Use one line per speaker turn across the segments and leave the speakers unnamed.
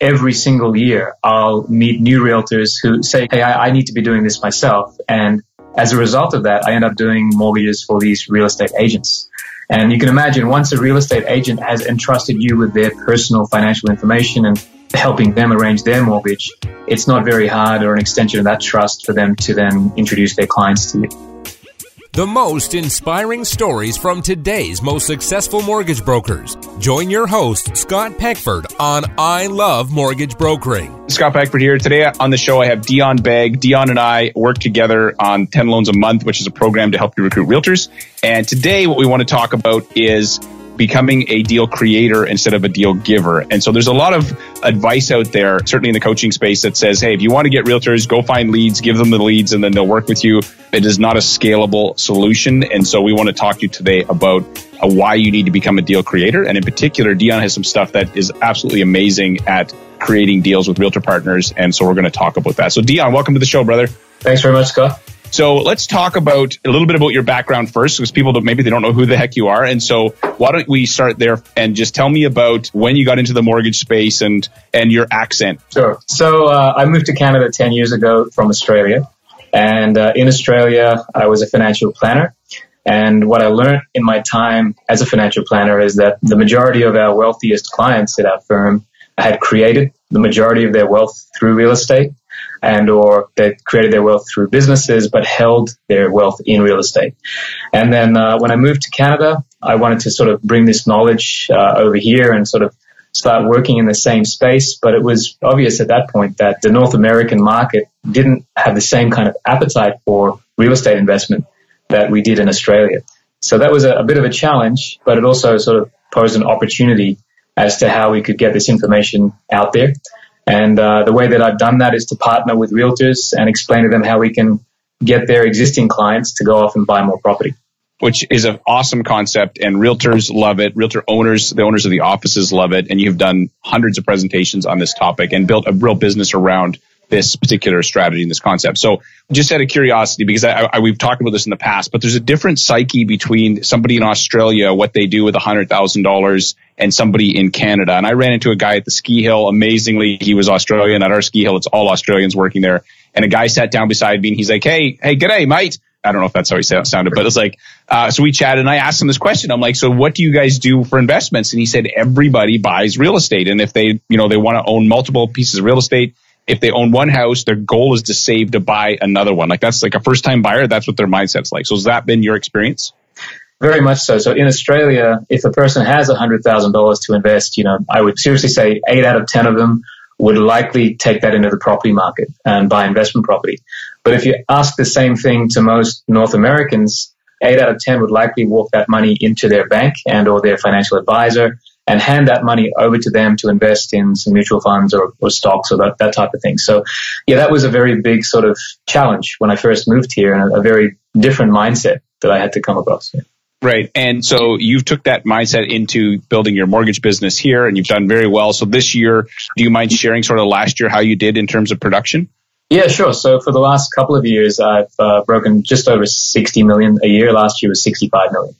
every single year, I'll meet new realtors who say, Hey, I, I need to be doing this myself. And as a result of that, I end up doing mortgages for these real estate agents. And you can imagine once a real estate agent has entrusted you with their personal financial information and helping them arrange their mortgage, it's not very hard or an extension of that trust for them to then introduce their clients to you.
The most inspiring stories from today's most successful mortgage brokers. Join your host, Scott Peckford, on I Love Mortgage Brokering.
Scott Peckford here. Today on the show, I have Dion Begg. Dion and I work together on 10 Loans a Month, which is a program to help you recruit realtors. And today, what we want to talk about is becoming a deal creator instead of a deal giver. And so there's a lot of advice out there, certainly in the coaching space, that says, hey, if you want to get realtors, go find leads, give them the leads, and then they'll work with you. It is not a scalable solution. And so we want to talk to you today about uh, why you need to become a deal creator. And in particular, Dion has some stuff that is absolutely amazing at creating deals with realtor partners. And so we're going to talk about that. So, Dion, welcome to the show, brother.
Thanks very much, Scott.
So let's talk about a little bit about your background first, because people don't, maybe they don't know who the heck you are. And so why don't we start there and just tell me about when you got into the mortgage space and and your accent.
Sure. So uh, I moved to Canada ten years ago from Australia, and uh, in Australia I was a financial planner. And what I learned in my time as a financial planner is that the majority of our wealthiest clients at our firm had created the majority of their wealth through real estate and or they created their wealth through businesses but held their wealth in real estate. And then uh, when I moved to Canada, I wanted to sort of bring this knowledge uh, over here and sort of start working in the same space. But it was obvious at that point that the North American market didn't have the same kind of appetite for real estate investment that we did in Australia. So that was a, a bit of a challenge, but it also sort of posed an opportunity as to how we could get this information out there. And uh, the way that I've done that is to partner with realtors and explain to them how we can get their existing clients to go off and buy more property.
Which is an awesome concept, and realtors love it. Realtor owners, the owners of the offices love it. And you've done hundreds of presentations on this topic and built a real business around this particular strategy and this concept. So just out of curiosity, because I, I, we've talked about this in the past, but there's a different psyche between somebody in Australia, what they do with a hundred thousand dollars and somebody in Canada. And I ran into a guy at the ski hill. Amazingly, he was Australian at our ski hill. It's all Australians working there. And a guy sat down beside me and he's like, Hey, hey, g'day, mate. I don't know if that's how he sounded, but it's like, uh, so we chatted and I asked him this question. I'm like, so what do you guys do for investments? And he said, everybody buys real estate. And if they, you know, they want to own multiple pieces of real estate, if they own one house, their goal is to save to buy another one. Like that's like a first time buyer. That's what their mindset's like. So has that been your experience?
Very much so. So in Australia, if a person has $100,000 to invest, you know, I would seriously say eight out of 10 of them would likely take that into the property market and buy investment property. But if you ask the same thing to most North Americans, eight out of 10 would likely walk that money into their bank and or their financial advisor and hand that money over to them to invest in some mutual funds or, or stocks or that, that type of thing. So yeah, that was a very big sort of challenge when I first moved here and a, a very different mindset that I had to come across. Yeah.
Right. And so you've took that mindset into building your mortgage business here and you've done very well. So this year, do you mind sharing sort of last year how you did in terms of production?
Yeah, sure. So for the last couple of years, I've uh, broken just over 60 million a year. Last year was 65 million.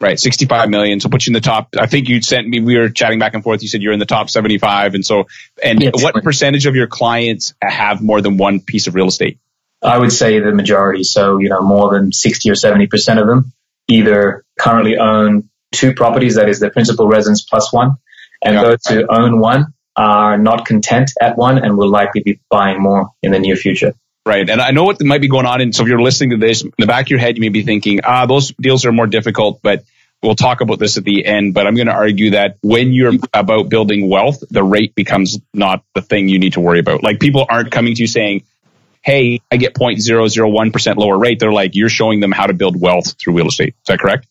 Right, 65 million. So put you in the top. I think you sent me, we were chatting back and forth. You said you're in the top 75. And so, and yeah, what percentage of your clients have more than one piece of real estate?
I would say the majority. So, you know, more than 60 or 70% of them either currently own two properties, that is their principal residence plus one, and yeah, those right. who own one are not content at one and will likely be buying more in the near future.
Right. And I know what might be going on. And so if you're listening to this, in the back of your head, you may be thinking, ah, those deals are more difficult, but we'll talk about this at the end. But I'm going to argue that when you're about building wealth, the rate becomes not the thing you need to worry about. Like people aren't coming to you saying, Hey, I get 0.001% lower rate. They're like, you're showing them how to build wealth through real estate. Is that correct?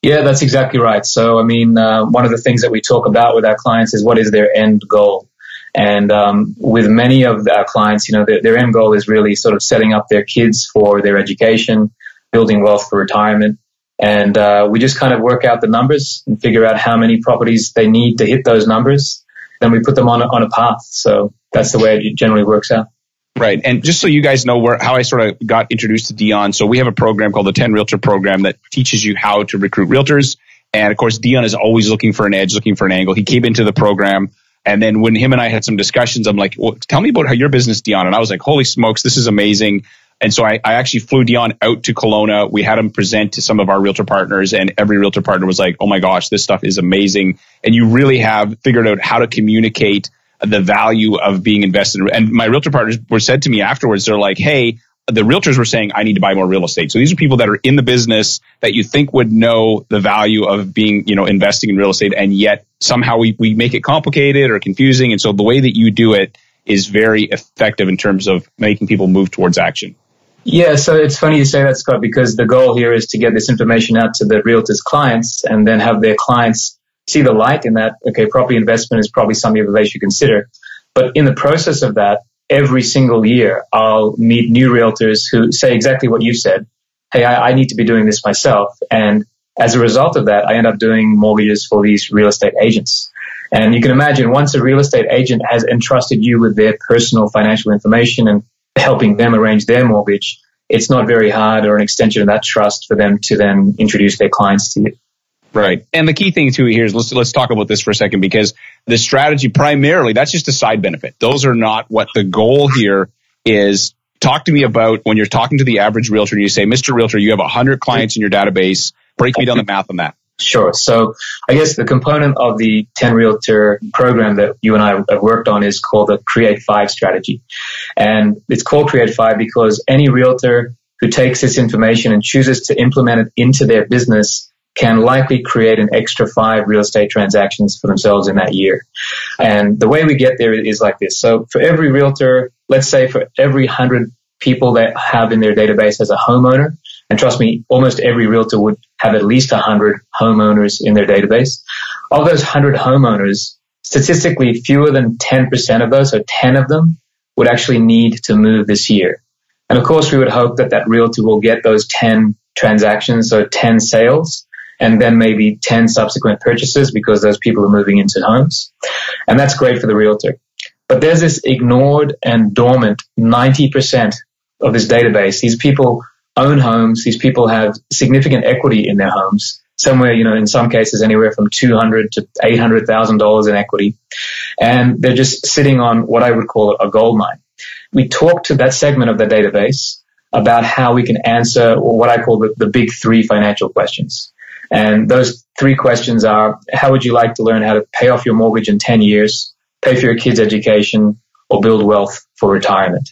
Yeah, that's exactly right. So, I mean, uh, one of the things that we talk about with our clients is what is their end goal? And um, with many of our clients, you know, their, their, end goal is really sort of setting up their kids for their education, building wealth for retirement. And uh, we just kind of work out the numbers and figure out how many properties they need to hit those numbers. Then we put them on a, on a path. So that's the way it generally works out.
Right. And just so you guys know where how I sort of got introduced to Dion. So we have a program called the 10 Realtor program that teaches you how to recruit realtors. And of course, Dion is always looking for an edge, looking for an angle. He came into the program And then when him and I had some discussions, I'm like, well, tell me about how your business, Dion. And I was like, holy smokes, this is amazing. And so I, I, actually flew Dion out to Kelowna. We had him present to some of our realtor partners, and every realtor partner was like, oh my gosh, this stuff is amazing. And you really have figured out how to communicate the value of being invested. And my realtor partners were said to me afterwards, they're like, hey, the realtors were saying, I need to buy more real estate. So these are people that are in the business that you think would know the value of being, you know, investing in real estate. And yet somehow we, we make it complicated or confusing. And so the way that you do it is very effective in terms of making people move towards action.
Yeah, so it's funny you say that, Scott, because the goal here is to get this information out to the realtors' clients and then have their clients see the light in that, okay, property investment is probably something that they should consider. But in the process of that, every single year, I'll meet new realtors who say exactly what you said. Hey, I, I need to be doing this myself. And as a result of that, I end up doing mortgages for these real estate agents. And you can imagine once a real estate agent has entrusted you with their personal financial information and helping them arrange their mortgage, it's not very hard or an extension of that trust for them to then introduce their clients to you.
Right. And the key thing too here is let's let's talk about this for a second because the strategy primarily that's just a side benefit. Those are not what the goal here is. Talk to me about when you're talking to the average realtor and you say, Mr. Realtor, you have a 100 clients in your database. Break me down the math on that.
Sure. So I guess the component of the 10 Realtor program that you and I have worked on is called the Create 5 strategy. And it's called Create 5 because any realtor who takes this information and chooses to implement it into their business can likely create an extra five real estate transactions for themselves in that year. And the way we get there is like this. So for every realtor, let's say for every hundred people that have in their database as a homeowner, and trust me, almost every realtor would have at least 100 homeowners in their database. Of those 100 homeowners, statistically fewer than 10% of those, so 10 of them, would actually need to move this year. And of course, we would hope that that realtor will get those 10 transactions, so 10 sales, and then maybe 10 subsequent purchases because those people are moving into homes. And that's great for the realtor. But there's this ignored and dormant 90% of this database. These people own homes. These people have significant equity in their homes. Somewhere, you know, in some cases, anywhere from two hundred to eight hundred thousand dollars in equity, and they're just sitting on what I would call a gold mine. We talk to that segment of the database about how we can answer what I call the, the big three financial questions. And those three questions are, how would you like to learn how to pay off your mortgage in 10 years, pay for your kids' education, or build wealth for retirement?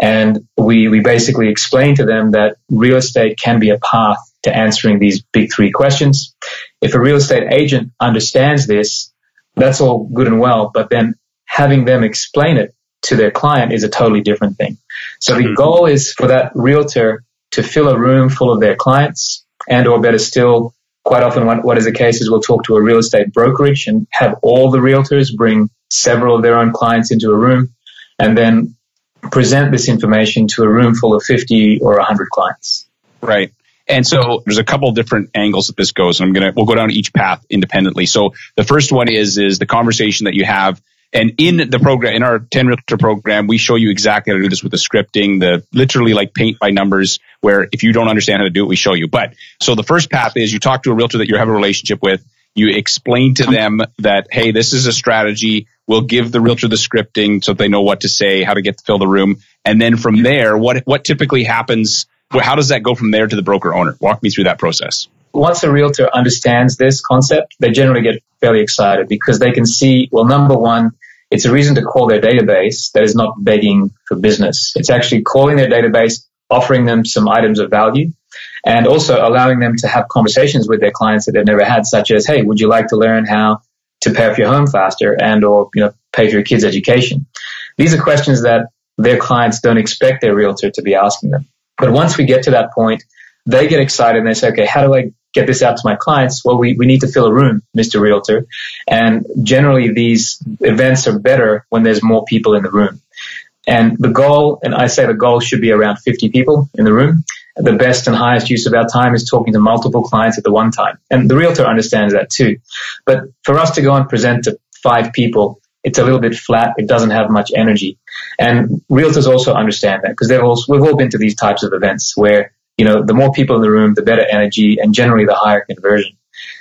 And we, we basically explain to them that real estate can be a path to answering these big three questions. If a real estate agent understands this, that's all good and well, but then having them explain it to their client is a totally different thing. So the mm-hmm. goal is for that realtor to fill a room full of their clients and or better still, quite often what, what is the case is we'll talk to a real estate brokerage and have all the realtors bring several of their own clients into a room and then present this information to a room full of 50 or 100 clients.
Right. And so there's a couple different angles that this goes. And I'm to, we'll go down each path independently. So the first one is, is the conversation that you have. And in the program, in our 10 realtor program, we show you exactly how to do this with the scripting, the literally like paint by numbers, where if you don't understand how to do it, we show you. But so the first path is you talk to a realtor that you have a relationship with. You explain to them that, hey, this is a strategy. We'll give the realtor the scripting so they know what to say, how to get to fill the room. And then from there, what, what typically happens? How does that go from there to the broker owner? Walk me through that process.
Once a realtor understands this concept, they generally get fairly excited because they can see, well, number one, it's a reason to call their database that is not begging for business. It's actually calling their database, offering them some items of value and also allowing them to have conversations with their clients that they've never had, such as, hey, would you like to learn how to pay off your home faster and or you know pay for your kids' education? These are questions that their clients don't expect their realtor to be asking them. But once we get to that point, they get excited and they say, okay, how do I get this out to my clients? Well, we, we need to fill a room, Mr. Realtor. And generally these events are better when there's more people in the room. And the goal, and I say the goal should be around 50 people in the room the best and highest use of our time is talking to multiple clients at the one time. And the realtor understands that too. But for us to go and present to five people, it's a little bit flat. It doesn't have much energy. And realtors also understand that because they've also, we've all been to these types of events where, you know, the more people in the room, the better energy and generally the higher conversion.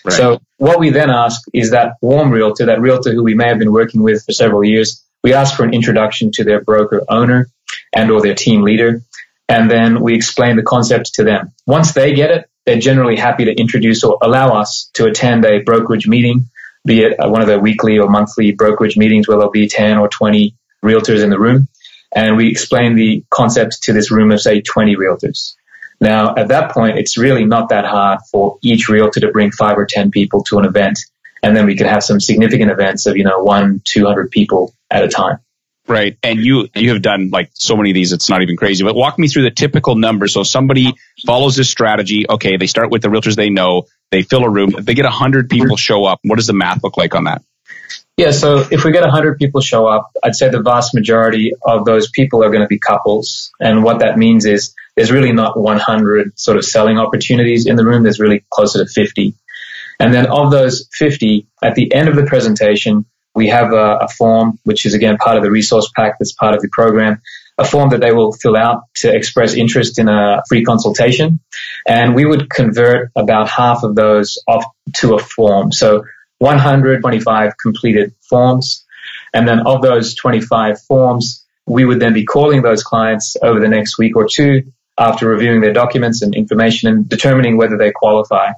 Right. So what we then ask is that warm realtor, that realtor who we may have been working with for several years, we ask for an introduction to their broker owner and or their team leader. And then we explain the concept to them. Once they get it, they're generally happy to introduce or allow us to attend a brokerage meeting, be it uh, one of the weekly or monthly brokerage meetings where there'll be 10 or 20 realtors in the room. And we explain the concept to this room of, say, 20 realtors. Now, at that point, it's really not that hard for each realtor to bring five or 10 people to an event. And then we could have some significant events of, you know, one, 200 people at a time.
Right. And you, you have done like so many of these, it's not even crazy, but walk me through the typical number. So somebody follows this strategy. Okay. They start with the realtors they know. They fill a room. They get a hundred people show up, what does the math look like on that?
Yeah. So if we get a hundred people show up, I'd say the vast majority of those people are going to be couples. And what that means is there's really not 100 sort of selling opportunities in the room. There's really closer to 50. And then of those 50, at the end of the presentation, we have a, a, form, which is again part of the resource pack that's part of the program, a form that they will fill out to express interest in a free consultation. And we would convert about half of those off to a form. So 125 completed forms. And then of those 25 forms, we would then be calling those clients over the next week or two after reviewing their documents and information and determining whether they qualify.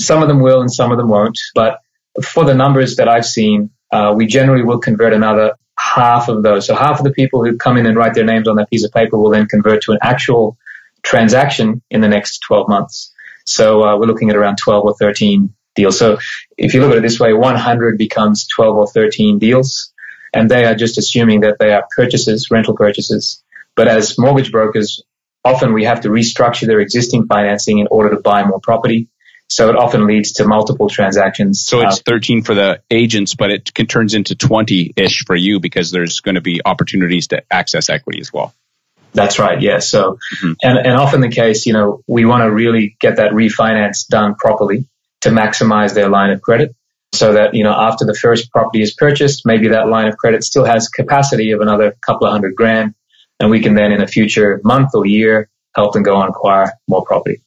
Some of them will and some of them won't. But for the numbers that I've seen, uh, we generally will convert another half of those. So half of the people who come in and write their names on that piece of paper will then convert to an actual transaction in the next 12 months. So uh, we're looking at around 12 or 13 deals. So if you look at it this way, 100 becomes 12 or 13 deals, and they are just assuming that they are purchases, rental purchases. But as mortgage brokers, often we have to restructure their existing financing in order to buy more property. So it often leads to multiple transactions.
So it's uh, 13 for the agents, but it can, turns into 20 ish for you because there's going to be opportunities to access equity as well.
That's right. Yes. Yeah. So, mm-hmm. and, and often the case, you know, we want to really get that refinance done properly to maximize their line of credit so that, you know, after the first property is purchased, maybe that line of credit still has capacity of another couple of hundred grand. And we can then in a future month or year help them go and acquire more property.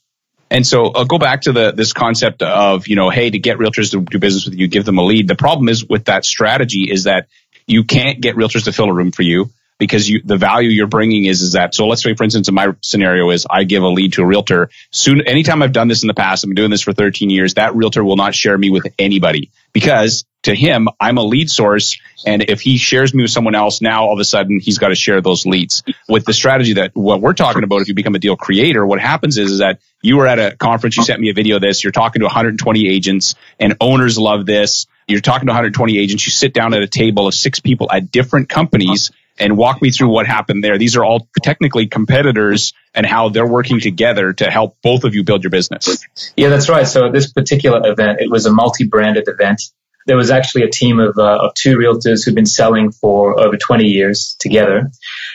And so I'll uh, go back to the this concept of, you know, hey, to get realtors to do business with you, give them a lead. The problem is with that strategy is that you can't get realtors to fill a room for you because you, the value you're bringing is, is that, so let's say, for instance, in my scenario is I give a lead to a realtor. Soon, anytime I've done this in the past, I've been doing this for 13 years, that realtor will not share me with anybody because to him, I'm a lead source. And if he shares me with someone else, now all of a sudden he's got to share those leads. With the strategy that what we're talking about, if you become a deal creator, what happens is, is that you were at a conference, you sent me a video of this, you're talking to 120 agents and owners love this. You're talking to 120 agents. You sit down at a table of six people at different companies and walk me through what happened there. These are all technically competitors and how they're working together to help both of you build your business.
Yeah, that's right. So this particular event, it was a multi-branded event. There was actually a team of, uh, of two realtors who've been selling for over 20 years together.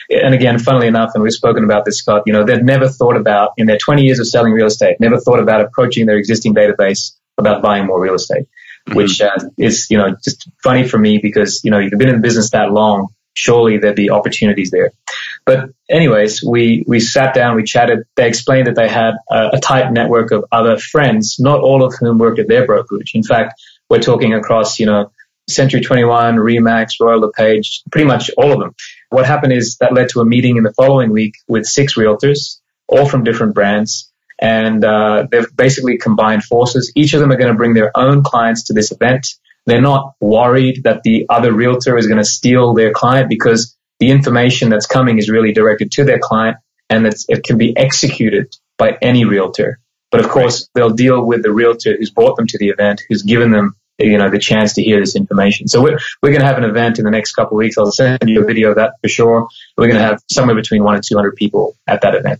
And again, funnily enough, and we've spoken about this, Scott, you know, they've never thought about, in their 20 years of selling real estate, never thought about approaching their existing database about buying more real estate, mm-hmm. which uh, is, you know, just funny for me because, you know, you've been in the business that long surely there'd be opportunities there. But anyways, we, we sat down, we chatted. They explained that they had a, a tight network of other friends, not all of whom worked at their brokerage. In fact, we're talking across, you know, Century 21, Remax, Royal LePage, pretty much all of them. What happened is that led to a meeting in the following week with six realtors, all from different brands. And uh, they've basically combined forces. Each of them are going to bring their own clients to this event. They're not worried that the other realtor is going to steal their client because the information that's coming is really directed to their client and it can be executed by any realtor. But of course, they'll deal with the realtor who's brought them to the event, who's given them, you know, the chance to hear this information. So we're, we're going to have an event in the next couple of weeks. I'll send you a video of that for sure. We're going to have somewhere between one and 200 people at that event.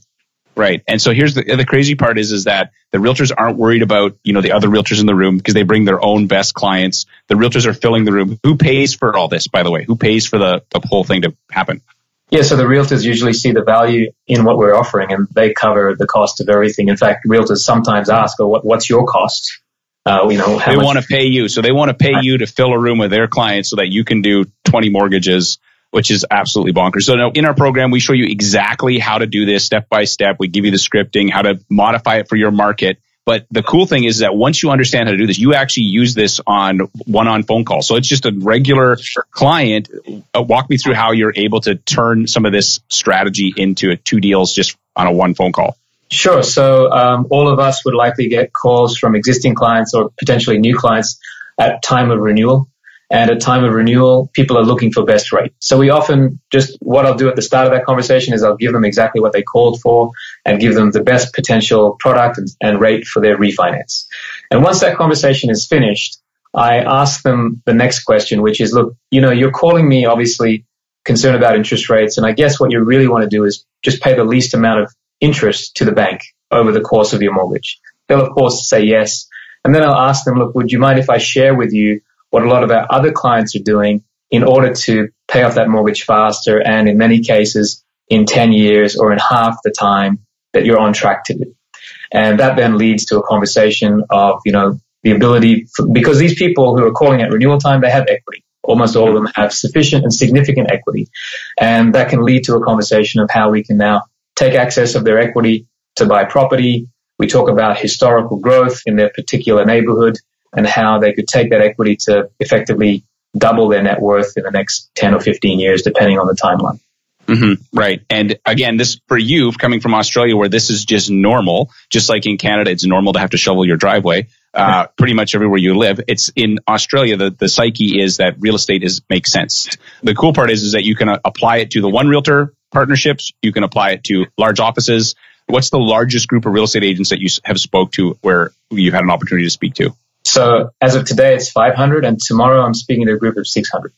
Right. And so here's the the crazy part is is that the realtors aren't worried about, you know, the other realtors in the room because they bring their own best clients. The realtors are filling the room. Who pays for all this, by the way? Who pays for the, the whole thing to happen?
Yeah, so the realtors usually see the value in what we're offering and they cover the cost of everything. In fact, realtors sometimes ask, oh, what, what's your cost?
Uh, you know, they want to pay you. So they want to pay you to fill a room with their clients so that you can do 20 mortgages which is absolutely bonkers. So now in our program, we show you exactly how to do this step by step. We give you the scripting, how to modify it for your market. But the cool thing is that once you understand how to do this, you actually use this on one on phone call. So it's just a regular client. Uh, walk me through how you're able to turn some of this strategy into two deals just on a one phone call.
Sure. So um, all of us would likely get calls from existing clients or potentially new clients at time of renewal. And at time of renewal, people are looking for best rate. So we often just what I'll do at the start of that conversation is I'll give them exactly what they called for and give them the best potential product and, and rate for their refinance. And once that conversation is finished, I ask them the next question, which is, look, you know, you're calling me obviously concerned about interest rates. And I guess what you really want to do is just pay the least amount of interest to the bank over the course of your mortgage. They'll of course say yes. And then I'll ask them, look, would you mind if I share with you what a lot of our other clients are doing in order to pay off that mortgage faster and in many cases in 10 years or in half the time that you're on track to do. And that then leads to a conversation of, you know, the ability, for, because these people who are calling at renewal time, they have equity. Almost all of them have sufficient and significant equity. And that can lead to a conversation of how we can now take access of their equity to buy property. We talk about historical growth in their particular neighborhood and how they could take that equity to effectively double their net worth in the next 10 or 15 years, depending on the timeline.
Mm-hmm, right. And again, this for you coming from Australia where this is just normal, just like in Canada, it's normal to have to shovel your driveway. Uh, pretty much everywhere you live. It's in Australia. The, the psyche is that real estate is makes sense. The cool part is, is that you can uh, apply it to the one realtor partnerships. You can apply it to large offices. What's the largest group of real estate agents that you have spoke to where you've had an opportunity to speak to?
So as of today, it's 500, and tomorrow I'm speaking to a group of 600.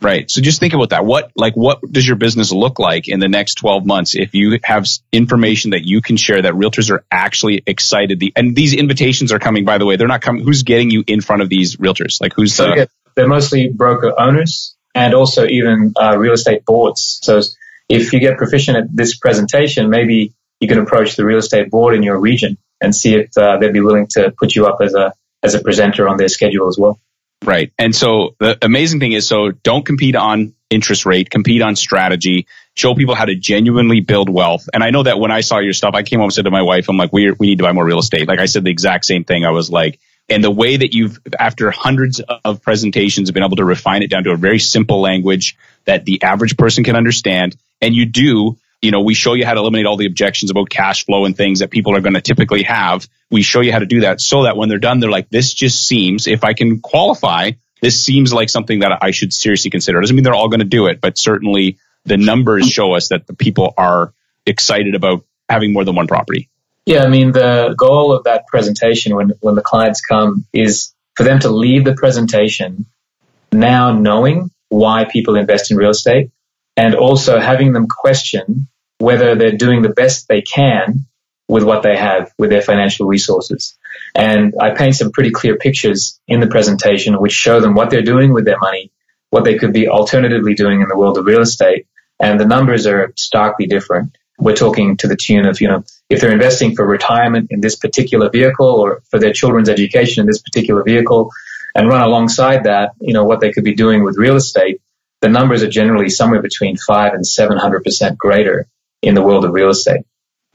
Right. So just think about that. What like what does your business look like in the next 12 months if you have information that you can share that realtors are actually excited the and these invitations are coming by the way. They're not coming who's getting you in front of these realtors? Like who's
so the, they're mostly broker owners and also even uh, real estate boards. So if you get proficient at this presentation, maybe you can approach the real estate board in your region and see if uh, they'd be willing to put you up as a as a presenter on their schedule as well.
Right. And so the amazing thing is, so don't compete on interest rate, compete on strategy, show people how to genuinely build wealth. And I know that when I saw your stuff, I came home and said to my wife, I'm like, we, we need to buy more real estate. Like I said the exact same thing. I was like, and the way that you've, after hundreds of presentations, been able to refine it down to a very simple language that the average person can understand. And you do you know, we show you how to eliminate all the objections about cash flow and things that people are going to typically have. We show you how to do that so that when they're done, they're like, this just seems, if I can qualify, this seems like something that I should seriously consider. It doesn't mean they're all going to do it, but certainly the numbers show us that the people are excited about having more than one property.
Yeah, I mean, the goal of that presentation when, when the clients come is for them to leave the presentation now knowing why people invest in real estate and also having them question whether they're doing the best they can with what they have, with their financial resources. And I paint some pretty clear pictures in the presentation which show them what they're doing with their money, what they could be alternatively doing in the world of real estate. And the numbers are starkly different. We're talking to the tune of, you know, if they're investing for retirement in this particular vehicle or for their children's education in this particular vehicle and run alongside that, you know, what they could be doing with real estate, the numbers are generally somewhere between five and 700% greater in the world of real estate.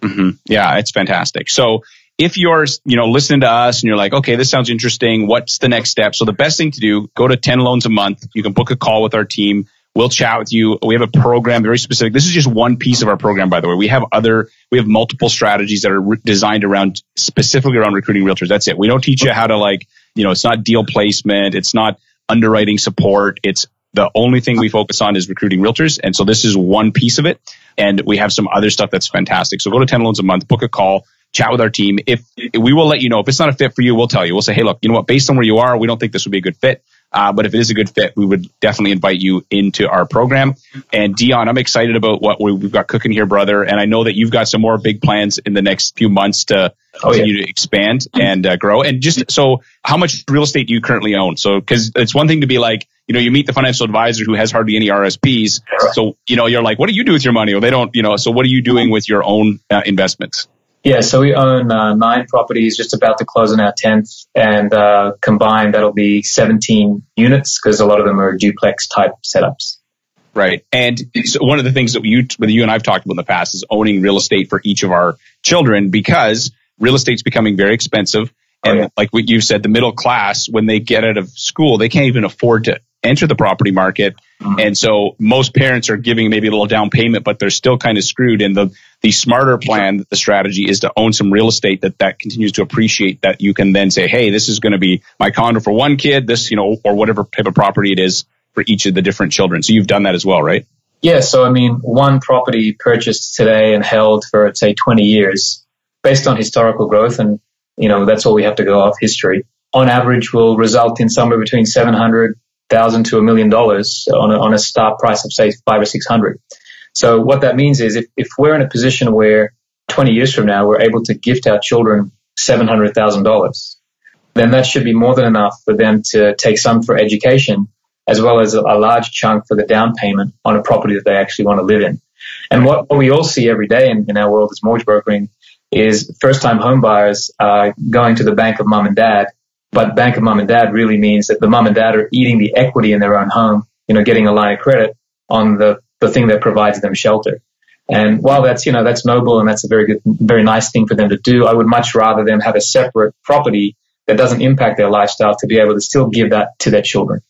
Mm-hmm. Yeah, it's fantastic. So if you're, you know, listening to us and you're like, okay, this sounds interesting. What's the next step? So the best thing to do, go to 10 loans a month. You can book a call with our team. We'll chat with you. We have a program very specific. This is just one piece of our program, by the way. We have other, we have multiple strategies that are re- designed around specifically around recruiting realtors. That's it. We don't teach you how to like, you know, it's not deal placement. It's not underwriting support. It's the only thing we focus on is recruiting realtors. And so this is one piece of it. And we have some other stuff that's fantastic. So go to 10 loans a month, book a call, chat with our team. If we will let you know if it's not a fit for you, we'll tell you. We'll say, Hey, look, you know what? Based on where you are, we don't think this would be a good fit. Uh, but if it is a good fit, we would definitely invite you into our program. And Dion, I'm excited about what we've got cooking here, brother. And I know that you've got some more big plans in the next few months to oh, continue yeah. to expand and uh, grow. And just so, how much real estate do you currently own? So, because it's one thing to be like, you know, you meet the financial advisor who has hardly any RSPs. So, you know, you're like, what do you do with your money? Or they don't, you know, so what are you doing with your own uh, investments?
Yeah, so we own uh, nine properties, just about to close on our 10th, and uh, combined that'll be 17 units because a lot of them are duplex type setups.
Right. And so one of the things that you, that you and I've talked about in the past is owning real estate for each of our children because real estate's becoming very expensive. And oh, yeah. like what you said, the middle class, when they get out of school, they can't even afford to enter the property market. Mm-hmm. And so most parents are giving maybe a little down payment, but they're still kind of screwed. And the, the smarter plan, the strategy is to own some real estate that that continues to appreciate that you can then say, Hey, this is going to be my condo for one kid, this, you know, or whatever type of property it is for each of the different children. So you've done that as well, right?
Yeah. So, I mean, one property purchased today and held for, say, 20 years based on historical growth. And, you know, that's all we have to go off history on average will result in somewhere between 700 thousand to a million dollars on a, on a start price of say five or six hundred. So what that means is if, if we're in a position where 20 years from now we're able to gift our children $700,000, then that should be more than enough for them to take some for education as well as a, a large chunk for the down payment on a property that they actually want to live in. And what, what we all see every day in, in our world as mortgage brokering is first time home buyers uh, going to the bank of mom and dad but bank of mom and dad really means that the mom and dad are eating the equity in their own home, you know, getting a line of credit on the, the thing that provides them shelter. And while that's, you know, that's noble and that's a very good, very nice thing for them to do, I would much rather them have a separate property that doesn't impact their lifestyle to be able to still give that to their children.